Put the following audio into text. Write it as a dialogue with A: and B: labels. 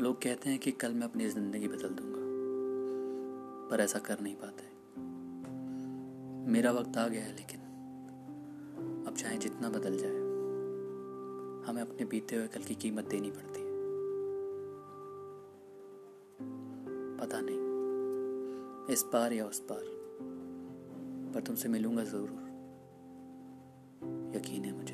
A: लोग कहते हैं कि कल मैं अपनी ज़िंदगी बदल दूँगा, पर ऐसा कर नहीं पाते। मेरा वक्त आ गया है, लेकिन अब चाहे जितना बदल जाए, हमें अपने बीते हुए कल की कीमत देनी पड़ती है। पता नहीं, इस पार या उस पार पर तुमसे मिलूँगा ज़रूर। यकीन है मुझे।